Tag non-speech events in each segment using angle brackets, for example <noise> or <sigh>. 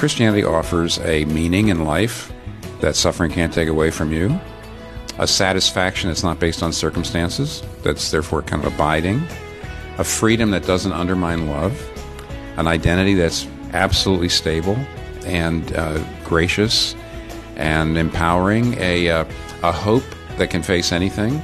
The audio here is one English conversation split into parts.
Christianity offers a meaning in life that suffering can't take away from you, a satisfaction that's not based on circumstances, that's therefore kind of abiding, a freedom that doesn't undermine love, an identity that's absolutely stable and uh, gracious and empowering, a, uh, a hope that can face anything.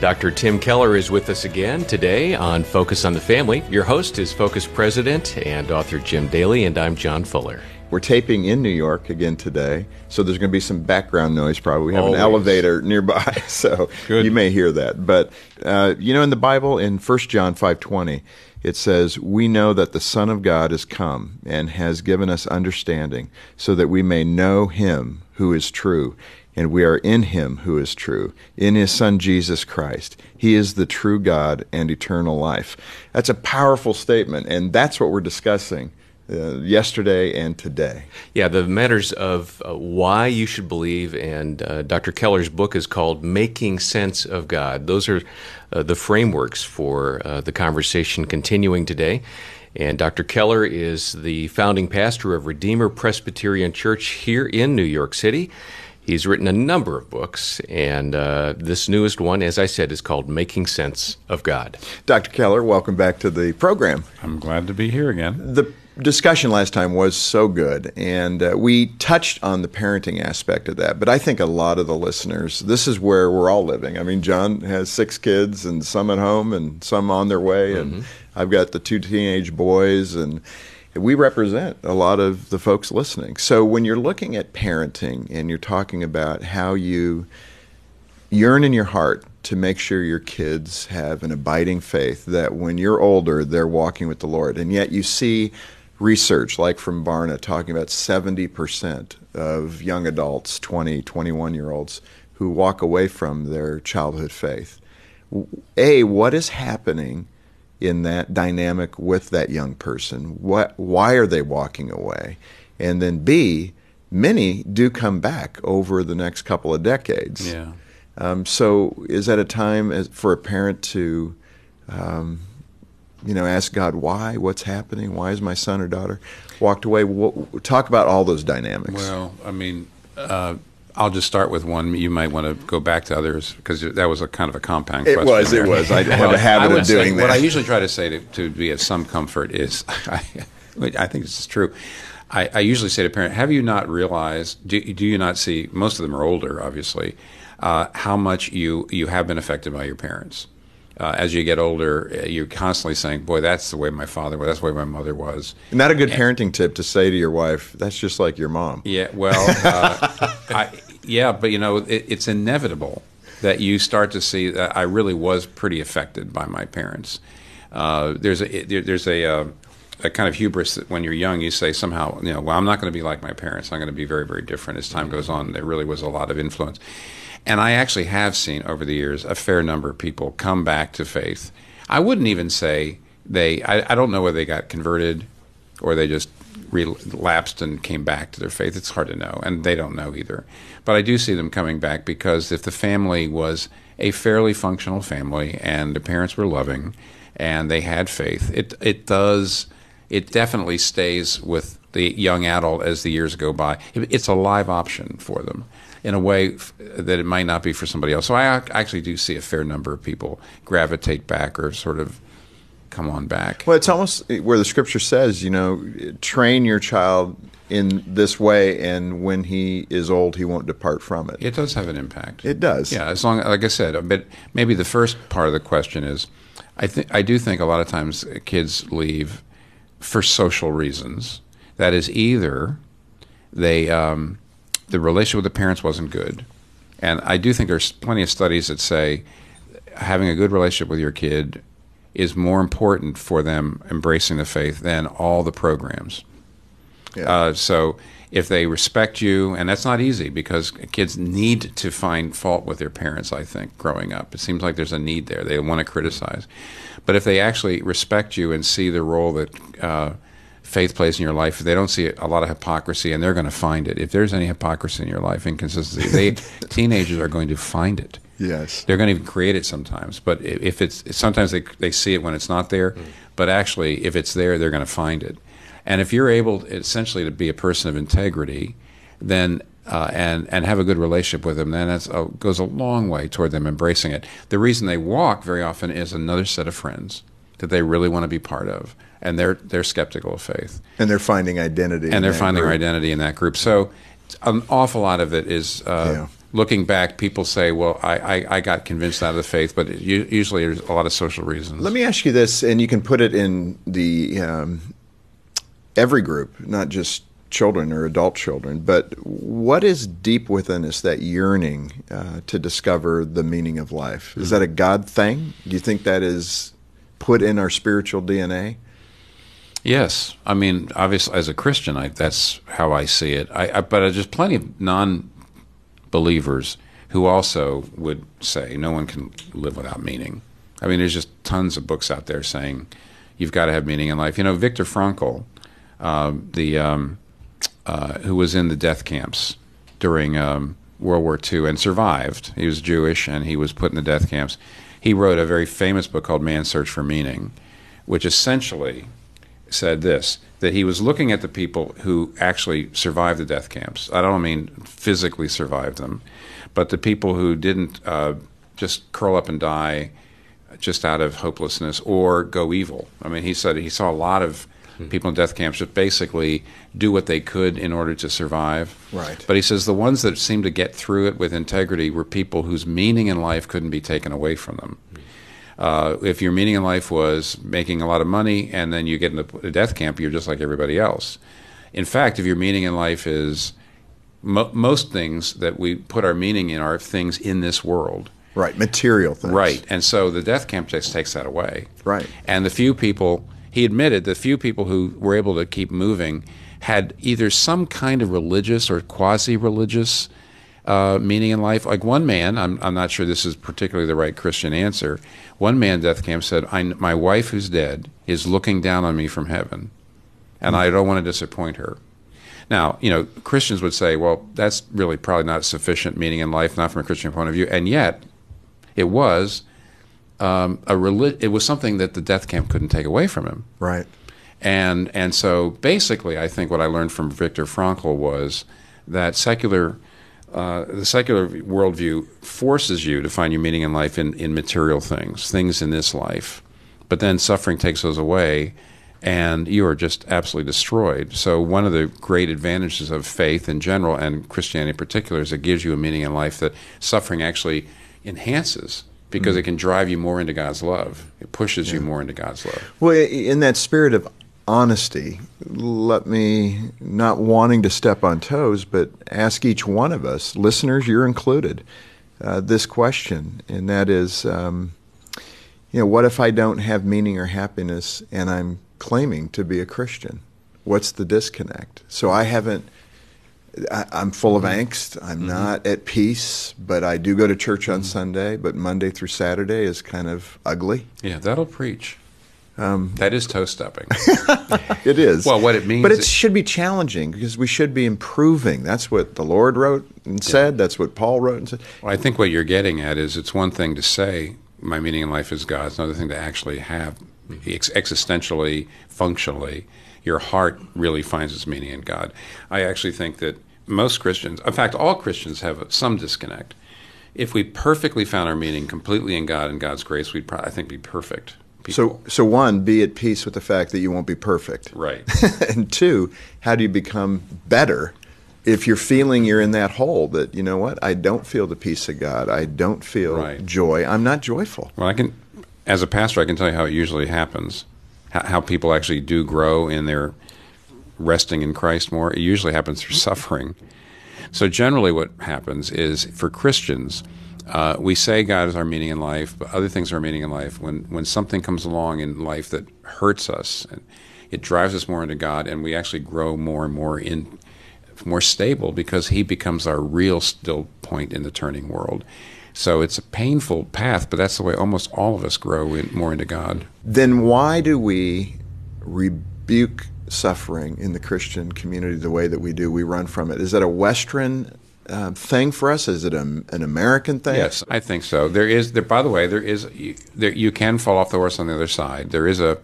Dr. Tim Keller is with us again today on Focus on the Family. Your host is Focus President and author Jim Daly, and I'm John Fuller. We're taping in New York again today, so there's going to be some background noise probably. We have Always. an elevator nearby, <laughs> so Good. you may hear that. But uh, you know, in the Bible, in 1 John 5:20, it says, "We know that the Son of God is come and has given us understanding, so that we may know Him who is true." And we are in him who is true, in his Son Jesus Christ. He is the true God and eternal life. That's a powerful statement, and that's what we're discussing uh, yesterday and today. Yeah, the matters of uh, why you should believe, and uh, Dr. Keller's book is called Making Sense of God. Those are uh, the frameworks for uh, the conversation continuing today. And Dr. Keller is the founding pastor of Redeemer Presbyterian Church here in New York City. He's written a number of books, and uh, this newest one, as I said, is called Making Sense of God. Dr. Keller, welcome back to the program. I'm glad to be here again. The discussion last time was so good, and uh, we touched on the parenting aspect of that. But I think a lot of the listeners, this is where we're all living. I mean, John has six kids, and some at home, and some on their way, and I've got the two teenage boys, and we represent a lot of the folks listening. So when you're looking at parenting and you're talking about how you yearn in your heart to make sure your kids have an abiding faith that when you're older they're walking with the lord and yet you see research like from barna talking about 70% of young adults 20 21 year olds who walk away from their childhood faith. A what is happening in that dynamic with that young person? What why are they walking away? And then b many do come back over the next couple of decades. Yeah. um, so, is that a time as, for a parent to, um, you know, ask God why? What's happening? Why is my son or daughter walked away? What, talk about all those dynamics. Well, I mean, uh, I'll just start with one. You might want to go back to others because that was a kind of a compound question. It question. was, it was. I have a habit of say- doing What I usually try to say to, to be of some comfort is, <laughs> I, I think this is true. I, I usually say to parents, have you not realized, do, do you not see, most of them are older, obviously, uh, how much you, you have been affected by your parents? Uh, as you get older, uh, you're constantly saying, boy, that's the way my father was, that's the way my mother was. Not a good parenting tip to say to your wife, that's just like your mom. Yeah, well, uh, <laughs> I, yeah, but you know, it, it's inevitable that you start to see that I really was pretty affected by my parents. Uh, there's a there, there's a, uh, a kind of hubris that when you're young, you say somehow, you know, well, I'm not going to be like my parents. I'm going to be very, very different as time goes on. There really was a lot of influence, and I actually have seen over the years a fair number of people come back to faith. I wouldn't even say they. I, I don't know whether they got converted or they just relapsed and came back to their faith. It's hard to know, and they don't know either. But I do see them coming back because if the family was a fairly functional family and the parents were loving and they had faith, it it does it definitely stays with the young adult as the years go by. It's a live option for them in a way f- that it might not be for somebody else. So I ac- actually do see a fair number of people gravitate back or sort of come on back. Well, it's almost where the scripture says, you know, train your child in this way, and when he is old, he won't depart from it. It does have an impact. It does. Yeah, as long like I said, but maybe the first part of the question is, I think I do think a lot of times kids leave for social reasons. That is either they um, the relationship with the parents wasn't good, and I do think there's plenty of studies that say having a good relationship with your kid is more important for them embracing the faith than all the programs. Yeah. Uh, so if they respect you, and that's not easy because kids need to find fault with their parents, I think, growing up. It seems like there's a need there. They want to criticize. But if they actually respect you and see the role that uh, faith plays in your life, they don't see a lot of hypocrisy, and they're going to find it. If there's any hypocrisy in your life, inconsistency, they <laughs> teenagers are going to find it. Yes. They're going to even create it sometimes, but if it's sometimes they they see it when it's not there. but actually, if it's there, they're going to find it. And if you're able, essentially, to be a person of integrity, then uh, and and have a good relationship with them, then that uh, goes a long way toward them embracing it. The reason they walk very often is another set of friends that they really want to be part of, and they're they're skeptical of faith, and they're finding identity, and they're finding group. identity in that group. So an awful lot of it is. Uh, yeah. Looking back, people say, "Well, I, I, I, got convinced out of the faith," but usually there's a lot of social reasons. Let me ask you this, and you can put it in the um, every group, not just children or adult children, but what is deep within us that yearning uh, to discover the meaning of life? Is that a God thing? Do you think that is put in our spiritual DNA? Yes, I mean, obviously, as a Christian, I, that's how I see it. I, I, but there's plenty of non-believers who also would say no one can live without meaning. I mean, there's just tons of books out there saying you've got to have meaning in life. You know, Viktor Frankl, uh, the um, uh, who was in the death camps during um, World War II and survived. He was Jewish and he was put in the death camps. He wrote a very famous book called Man's Search for Meaning, which essentially said this that he was looking at the people who actually survived the death camps. I don't mean physically survived them, but the people who didn't uh, just curl up and die just out of hopelessness or go evil. I mean, he said he saw a lot of mm-hmm. people in death camps just basically do what they could in order to survive. Right. But he says the ones that seemed to get through it with integrity were people whose meaning in life couldn't be taken away from them. Mm-hmm. Uh, if your meaning in life was making a lot of money and then you get in a death camp, you're just like everybody else. In fact, if your meaning in life is mo- most things that we put our meaning in are things in this world. Right, material things. Right, and so the death camp just takes that away. Right. And the few people he admitted the few people who were able to keep moving had either some kind of religious or quasi religious uh, meaning in life. Like one man, I'm, I'm not sure this is particularly the right Christian answer. One man, death camp, said, My wife who's dead is looking down on me from heaven, and I don't want to disappoint her. Now, you know, Christians would say, well, that's really probably not sufficient meaning in life, not from a Christian point of view. And yet, it was um, a relig- it was something that the death camp couldn't take away from him. Right. And and so basically, I think what I learned from Viktor Frankl was that secular. Uh, the secular worldview forces you to find your meaning in life in, in material things, things in this life. But then suffering takes those away, and you are just absolutely destroyed. So, one of the great advantages of faith in general and Christianity in particular is it gives you a meaning in life that suffering actually enhances because mm. it can drive you more into God's love. It pushes yeah. you more into God's love. Well, in that spirit of honesty, let me, not wanting to step on toes, but ask each one of us, listeners, you're included, uh, this question, and that is, um, you know, what if I don't have meaning or happiness and I'm claiming to be a Christian? What's the disconnect? So I haven't I, am full of mm-hmm. angst. I'm mm-hmm. not at peace, but I do go to church on mm-hmm. Sunday. But Monday through Saturday is kind of ugly. Yeah, that'll preach. Um, that is toe stepping. <laughs> it is. Well, what it means, but it should be challenging because we should be improving. That's what the Lord wrote and said. That's what Paul wrote and said. Well, I think what you're getting at is it's one thing to say my meaning in life is God. It's another thing to actually have ex- existentially, functionally your heart really finds its meaning in God. I actually think that most Christians, in fact, all Christians have some disconnect. If we perfectly found our meaning completely in God and God's grace, we'd probably, I think, be perfect. People. So, so one, be at peace with the fact that you won't be perfect. Right. <laughs> and two, how do you become better if you're feeling you're in that hole that you know what I don't feel the peace of God, I don't feel right. joy, I'm not joyful. Well, I can, as a pastor, I can tell you how it usually happens how people actually do grow in their resting in Christ more, it usually happens through suffering. So, generally, what happens is for Christians, uh, we say God is our meaning in life, but other things are our meaning in life. When, when something comes along in life that hurts us, and it drives us more into God, and we actually grow more and more in more stable because He becomes our real still point in the turning world. So it's a painful path, but that's the way almost all of us grow in, more into God. Then why do we rebuke suffering in the Christian community the way that we do? We run from it. Is that a Western uh, thing for us? Is it a, an American thing? Yes, I think so. There is. There, by the way, there is. You, there, you can fall off the horse on the other side. There is a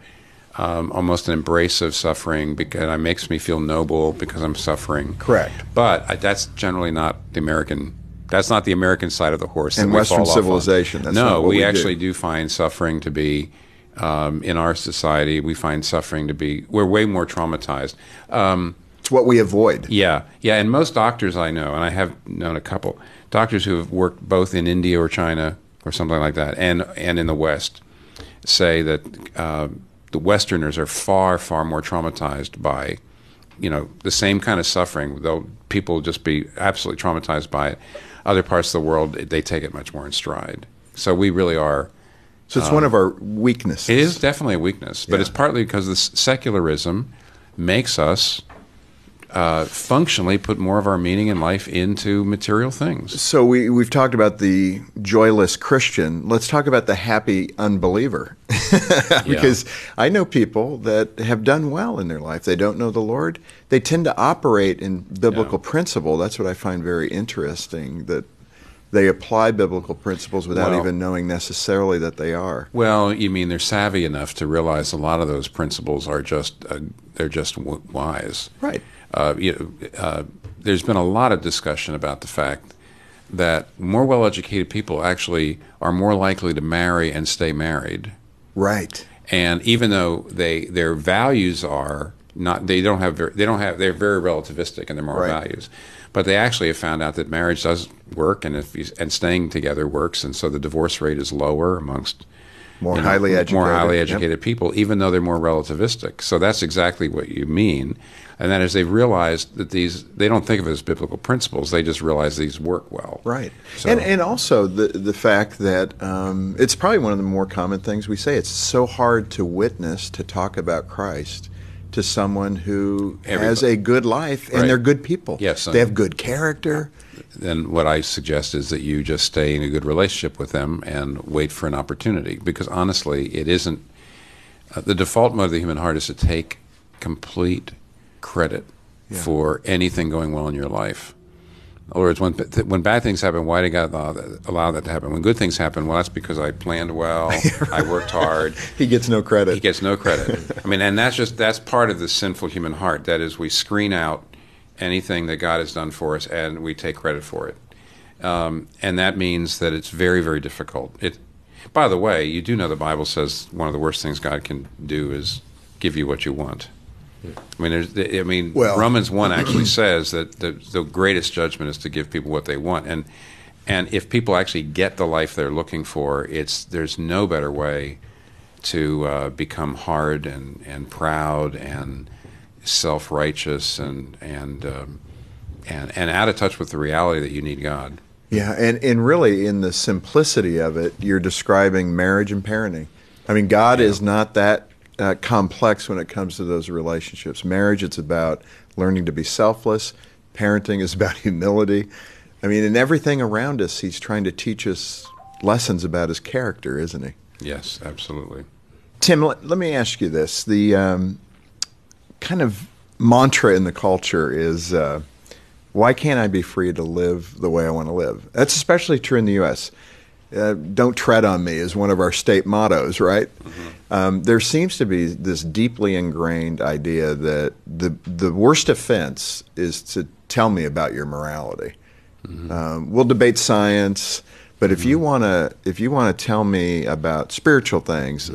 um, almost an embrace of suffering because it makes me feel noble because I'm suffering. Correct. But I, that's generally not the American. That's not the American side of the horse. And we Western fall off on. civilization, that's no, we, we do. actually do. find suffering to be um, in our society. We find suffering to be. We're way more traumatized. Um, It's what we avoid. yeah, yeah, and most doctors I know, and I have known a couple doctors who have worked both in India or China or something like that, and and in the West, say that uh, the Westerners are far far more traumatized by, you know, the same kind of suffering. Though people just be absolutely traumatized by it. Other parts of the world, they take it much more in stride. So we really are. So it's one of our weaknesses. It is definitely a weakness, but Yeah. it's partly because this secularism makes us uh, functionally put more of our meaning in life into material things. So we we've talked about the joyless Christian. Let's talk about the happy unbeliever. <laughs> because I know people that have done well in their life. They don't know the Lord. They tend to operate in biblical Yeah. principle. That's what I find very interesting that they apply biblical principles without Well- even knowing necessarily that they are. Well, you mean they're savvy enough to realize a lot of those principles are just uh, they're just w- wise. Right. Uh, you know, uh, there's been a lot of discussion about the fact that more well-educated people actually are more likely to marry and stay married. Right. and even though they their values are not they don't have very, they don't have they're very relativistic in their moral Right. values but they actually have found out that marriage does work and if you, and staying together works and so the divorce rate is lower amongst More you know, highly educated. more highly Yep. educated people even though they're more relativistic so that's exactly what you mean and that is they've realized that these they don't think of it as biblical principles they just realize these work well Right. So- And and also the the fact that um, it's probably one of the more common things we say. It's so hard to witness to talk about Christ to someone who has a good life and Right. they're good people. Yes, They have good character. then what I suggest is that you just stay in a good relationship with them and wait for an opportunity. Because honestly, it isn't uh, the default mode of the human heart is to take complete credit for anything going well in your life. In other words, when when bad things happen, why did God allow that, allow that to happen? When good things happen, well, that's because I planned well, <laughs> I worked hard. <laughs> He gets no credit. He gets no credit. I mean, and that's just that's part of the sinful human heart. That is, we screen out anything that God has done for us, and we take credit for it. Um, and that means that it's very, very difficult. It. By the way, you do know the Bible says one of the worst things God can do is give you what you want. I mean, there's, I mean, Well- Romans one actually says that the, the greatest judgment is to give people what they want, and and if people actually get the life they're looking for, it's there's no better way to uh, become hard and, and proud and self righteous and and, um, and and out of touch with the reality that you need God. Yeah, and, and really, in the simplicity of it, you're describing marriage and parenting. I mean, God is not that uh, complex when it comes to those relationships. Marriage, it's about learning to be selfless. Parenting is <laughs> about humility. I mean, in everything around us, He's trying to teach us lessons about His character, isn't He? Yes, absolutely. Tim, let, let me ask you this: the um, kind of mantra in the culture is, uh, "Why can't I be free to live the way I want to live?" That's especially true in the U.S. Uh, "Don't tread on me" is one of our state mottos, right? Um, there seems to be this deeply ingrained idea that the the worst offense is to tell me about your morality. Um, we'll debate science, but if you want to, if you want to tell me about spiritual things,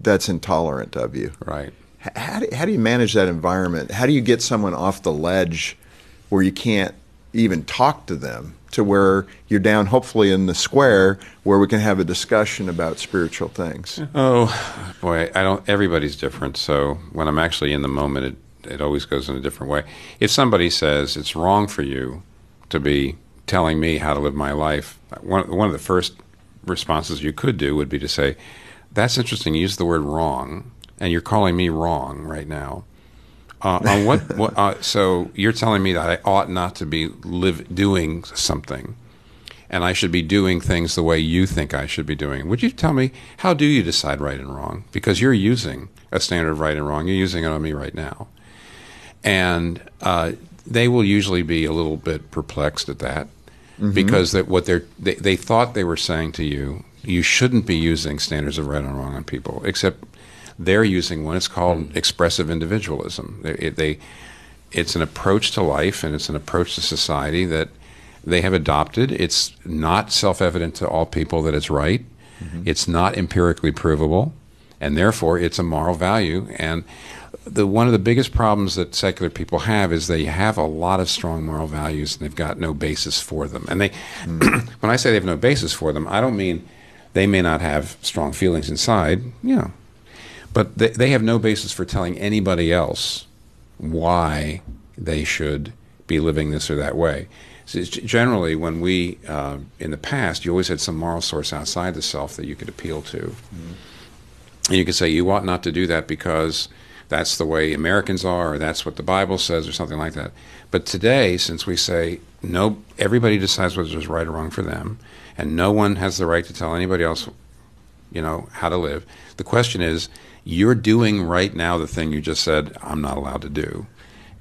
that's intolerant of you. Right. H- How do, how do you manage that environment? How do you get someone off the ledge where you can't even talk to them to where you're down, hopefully in the square, where we can have a discussion about spiritual things? Oh boy, I don't. Everybody's different. So when I'm actually in the moment, it it always goes in a different way. If somebody says it's wrong for you to be telling me how to live my life, one one of the first responses you could do would be to say, "That's interesting. You use the word wrong, and you're calling me wrong right now." Uh, on what? what uh, so you're telling me that I ought not to be live doing something, and I should be doing things the way you think I should be doing. Would you tell me how do you decide right and wrong? Because you're using a standard of right and wrong. You're using it on me right now, and uh, they will usually be a little bit perplexed at that because that what they're they, they thought they were saying to you, you shouldn't be using standards of right and wrong on people, except They're using one. It's called mm. expressive individualism. They, it, they, it's an approach to life and it's an approach to society that they have adopted. It's not self-evident to all people that it's right. Mm-hmm. It's not empirically provable, and therefore it's a moral value. And the one of the biggest problems that secular people have is they have a lot of strong moral values and they've got no basis for them. And they, <clears throat> mm. when I say they have no basis for them, I don't mean they may not have strong feelings inside, you know, but they, they have no basis for telling anybody else why they should be living this or that way. So generally, when we, uh, in the past, you always had some moral source outside the self that you could appeal to. And you could say, you ought not to do that because that's the way Americans are, or that's what the Bible says, or something like that. But today, since we say, no, everybody decides whether it's right or wrong for them, and no one has the right to tell anybody else, you know, how to live, the question is, you're doing right now the thing you just said, I'm not allowed to do.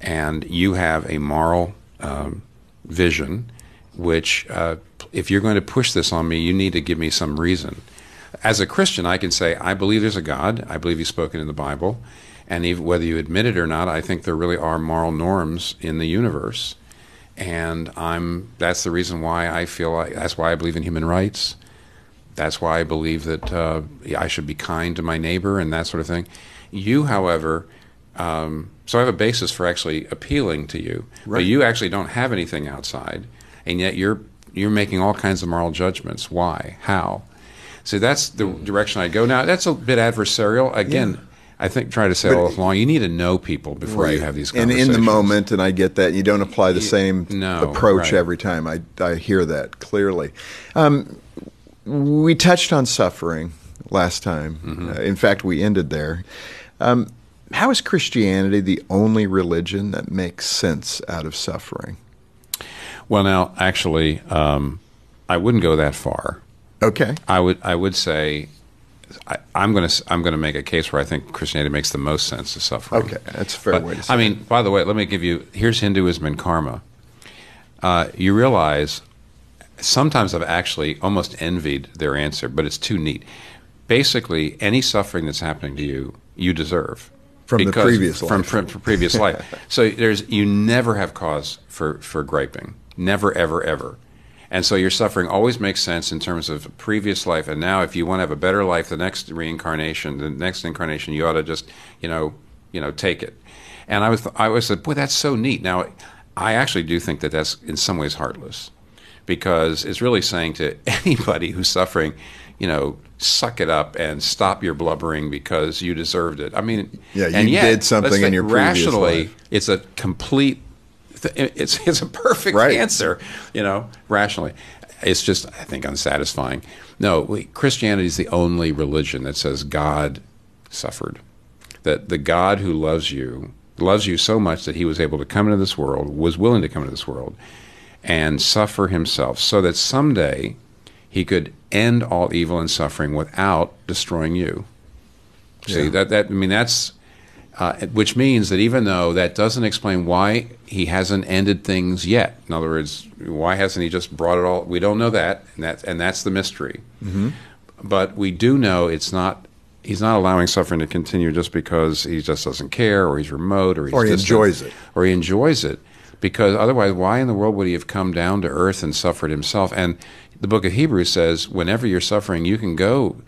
And you have a moral um, vision, which, uh, if you're going to push this on me, you need to give me some reason as a Christian, I can say, I believe there's a God. I believe He's spoken in the Bible. And even, whether you admit it or not, I think there really are moral norms in the universe. And I'm, that's the reason why I feel like, that's why I believe in human rights. That's why I believe that uh, I should be kind to my neighbor and that sort of thing. You, however, um, so I have a basis for actually appealing to you. But you actually don't have anything outside, and yet you're you're making all kinds of moral judgments. Why? How? So that's the direction I go. Now that's a bit adversarial. Again, I think try to say all along, you need to know people before you have these conversations. and in the moment, and I get that. You don't apply the same no, approach right. every time. I, I hear that clearly. Um, we touched on suffering last time. Mm-hmm. Uh, in fact, we ended there. Um, how is Christianity the only religion that makes sense out of suffering? Well, now actually, um, I wouldn't go that far. Okay. I would I would say I, I'm going to I'm going to make a case where I think Christianity makes the most sense of suffering. Okay, that's a fair But, way to say I mean, by the way, let me give you here's Hinduism and karma. Uh, you realize sometimes I've actually almost envied their answer, but it's too neat. Basically, any suffering that's happening to you, you deserve From the previous life. from, from previous life. <laughs> So there's you never have cause for for griping, never ever ever. And so your suffering always makes sense in terms of previous life. And now, if you want to have a better life, the next reincarnation, the next incarnation, you ought to just, you know, you know, take it. And I was, I was said, boy, that's so neat. Now, I actually do think that that's in some ways heartless, because it's really saying to <laughs> anybody who's suffering, you know, suck it up and stop your blubbering because you deserved it. I mean, Yeah, you yet, did something in your previous rationally, life. it's a complete it's <laughs> it's a perfect Right. answer, you know, rationally. It's just I think unsatisfying. No, we, Christianity is the only religion that says God suffered. That the God who loves you loves you so much that he was able to come into this world, was willing to come into this world and suffer himself so that someday he could end all evil and suffering without destroying you. See Yeah. that that I mean that's uh, which means that even though that doesn't explain why he hasn't ended things yet. In other words, why hasn't he just brought it all? We don't know that, and that and that's the mystery. Mm-hmm. But we do know it's not. He's not allowing suffering to continue just because he just doesn't care, or he's remote, or he's Or he distant, enjoys it. or he enjoys it. Because otherwise, why in the world would he have come down to earth and suffered himself? And the book of Hebrews says, whenever you're suffering, you can go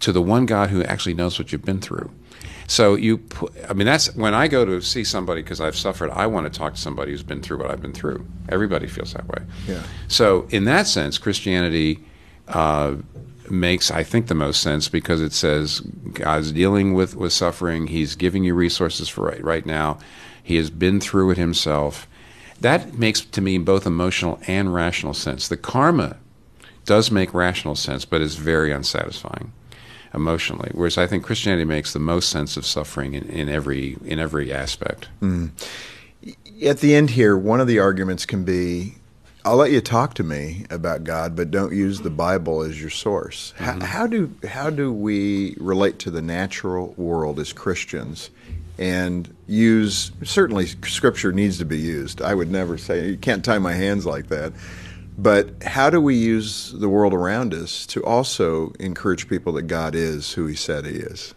to the one God who actually knows what you've been through. So you, pu- I mean, that's when I go to see somebody because I've suffered. I want to talk to somebody who's been through what I've been through. Everybody feels that way. Yeah. So in that sense, Christianity uh, makes, I think, the most sense because it says God's dealing with with suffering. He's giving you resources for right right now. He has been through it himself. That makes to me both emotional and rational sense. The karma does make rational sense, but is very unsatisfying emotionally. Whereas I think Christianity makes the most sense of suffering in, in every in every aspect. Mm. At the end here, one of the arguments can be I'll let you talk to me about God, but don't use the Bible as your source. How, mm-hmm. how do how do we relate to the natural world as Christians and use certainly scripture needs to be used. I would never say you can't tie my hands like that. But how do we use the world around us to also encourage people that God is who he said he is?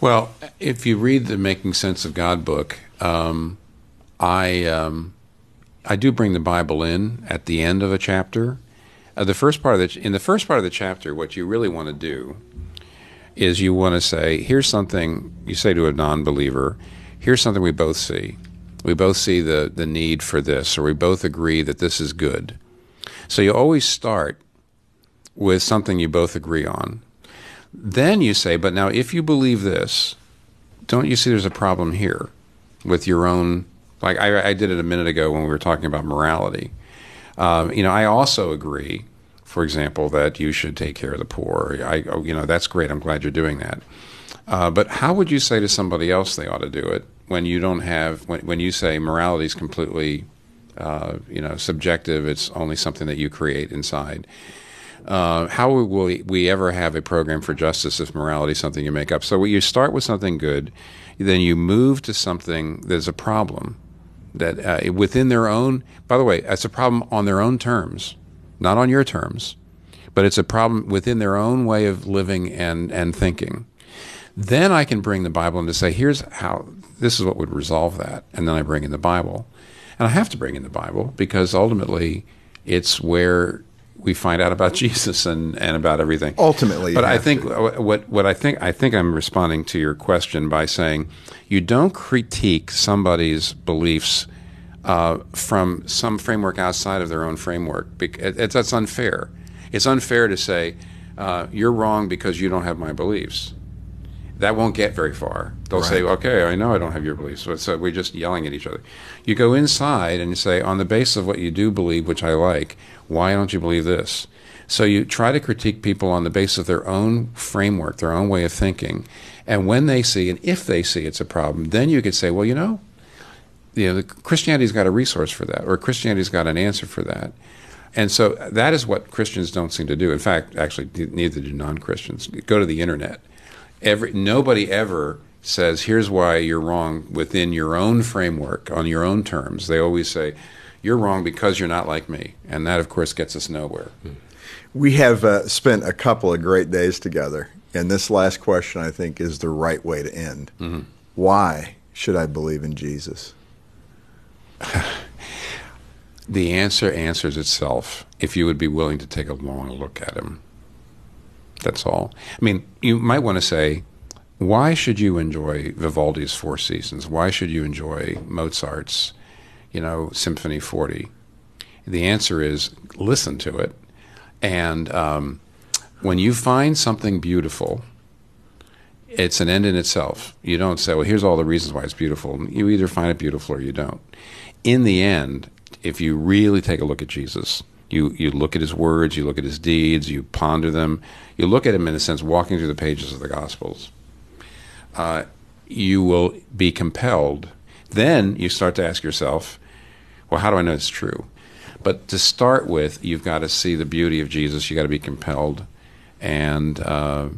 Well, if you read the Making Sense of God book, um, I um, I do bring the Bible in at the end of a chapter. Uh, the first part of the in the first part of the chapter, what you really want to do is you want to say, here's something you say to a non-believer. Here's something we both see. We both see the the need for this, or we both agree that this is good. So you always start with something you both agree on. Then you say, but now if you believe this, don't you see there's a problem here with your own? Like I, I did it a minute ago when we were talking about morality. Um, you know, I also agree, for example, that you should take care of the poor. I, oh, you know, that's great. I'm glad you're doing that. Uh, but how would you say to somebody else they ought to do it when you don't have when, when you say morality is completely, uh, you know, subjective? It's only something that you create inside. Uh, how will we, we ever have a program for justice if morality is something you make up? So you start with something good, then you move to something that's a problem that uh, within their own. By the way, it's a problem on their own terms, not on your terms, but it's a problem within their own way of living and and thinking. Then I can bring the Bible in to say, here's how this is what would resolve that, and then I bring in the Bible, and I have to bring in the Bible because ultimately it's where we find out about <laughs> Jesus and, and about everything. Ultimately, but I think to. what what I think I think I'm responding to your question by saying you don't critique somebody's beliefs uh, from some framework outside of their own framework. It's, that's unfair. It's unfair to say uh, you're wrong because you don't have my beliefs. That won't get very far. They'll right. say, "Okay, I know I don't have your beliefs." So, so we're just yelling at each other. You go inside and you say, "On the basis of what you do believe, which I like, why don't you believe this? So you try to critique people on the basis of their own framework, their own way of thinking. And when they see, and if they see it's a problem, then you could say, well, you know, you know, Christianity's got a resource for that, or Christianity's got an answer for that. And so that is what Christians don't seem to do. In fact, actually, neither do non-Christians. Go to the internet. Every nobody ever says, "Here's why you're wrong" within your own framework on your own terms. They always say, you're wrong because you're not like me. And that, of course, gets us nowhere. We have uh, spent a couple of great days together. And this last question, I think, is the right way to end. Mm-hmm. Why should I believe in Jesus? <sighs> the answer answers itself if you would be willing to take a long look at him. That's all. I mean, you might want to say, why should you enjoy Vivaldi's Four Seasons? Why should you enjoy Mozart's you know, Symphony 40? The answer is listen to it. And um, when you find something beautiful, it's an end in itself. You don't say, well, here's all the reasons why it's beautiful. You either find it beautiful or you don't. In the end, if you really take a look at Jesus, you, you look at his words, you look at his deeds, you ponder them, you look at him in a sense walking through the pages of the Gospels, uh, you will be compelled then you start to ask yourself, well, how do I know it's true? But to start with, you've got to see the beauty of Jesus. You've got to be compelled. And uh,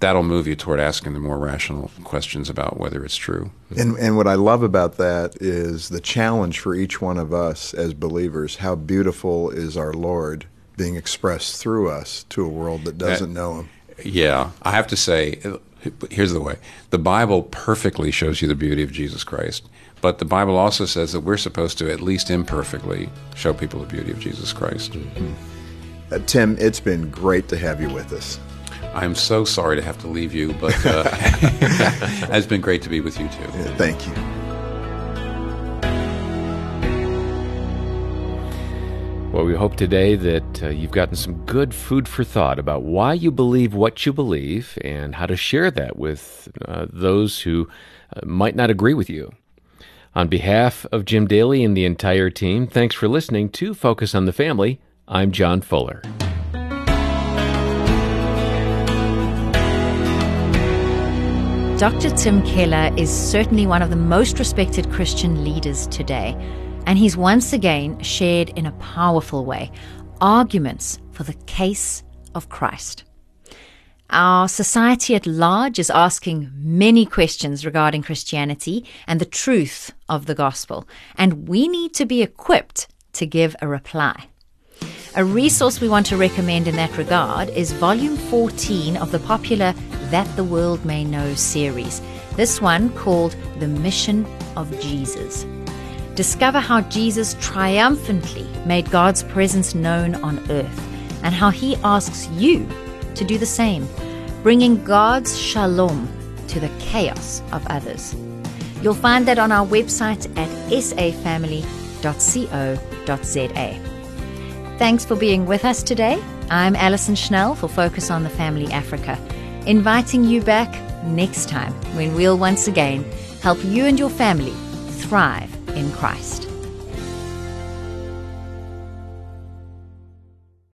that'll move you toward asking the more rational questions about whether it's true. And, and what I love about that is the challenge for each one of us as believers how beautiful is our Lord being expressed through us to a world that doesn't that, know Him. Yeah, I have to say, here's the way the Bible perfectly shows you the beauty of Jesus Christ. But the Bible also says that we're supposed to, at least imperfectly, show people the beauty of Jesus Christ. Mm-hmm. Uh, Tim, it's been great to have you with us. I'm so sorry to have to leave you, but uh, <laughs> it's been great to be with you too. Yeah, thank you. Well, we hope today that uh, you've gotten some good food for thought about why you believe what you believe and how to share that with uh, those who uh, might not agree with you. On behalf of Jim Daly and the entire team, thanks for listening to Focus on the Family. I'm John Fuller. Dr. Tim Keller is certainly one of the most respected Christian leaders today, and he's once again shared in a powerful way arguments for the case of Christ. Our society at large is asking many questions regarding Christianity and the truth of the gospel, and we need to be equipped to give a reply. A resource we want to recommend in that regard is volume 14 of the popular That the World May Know series, this one called The Mission of Jesus. Discover how Jesus triumphantly made God's presence known on earth and how he asks you to do the same, bringing God's shalom to the chaos of others. You'll find that on our website at safamily.co.za. Thanks for being with us today. I'm Alison Schnell for Focus on the Family Africa, inviting you back next time when we'll once again help you and your family thrive in Christ.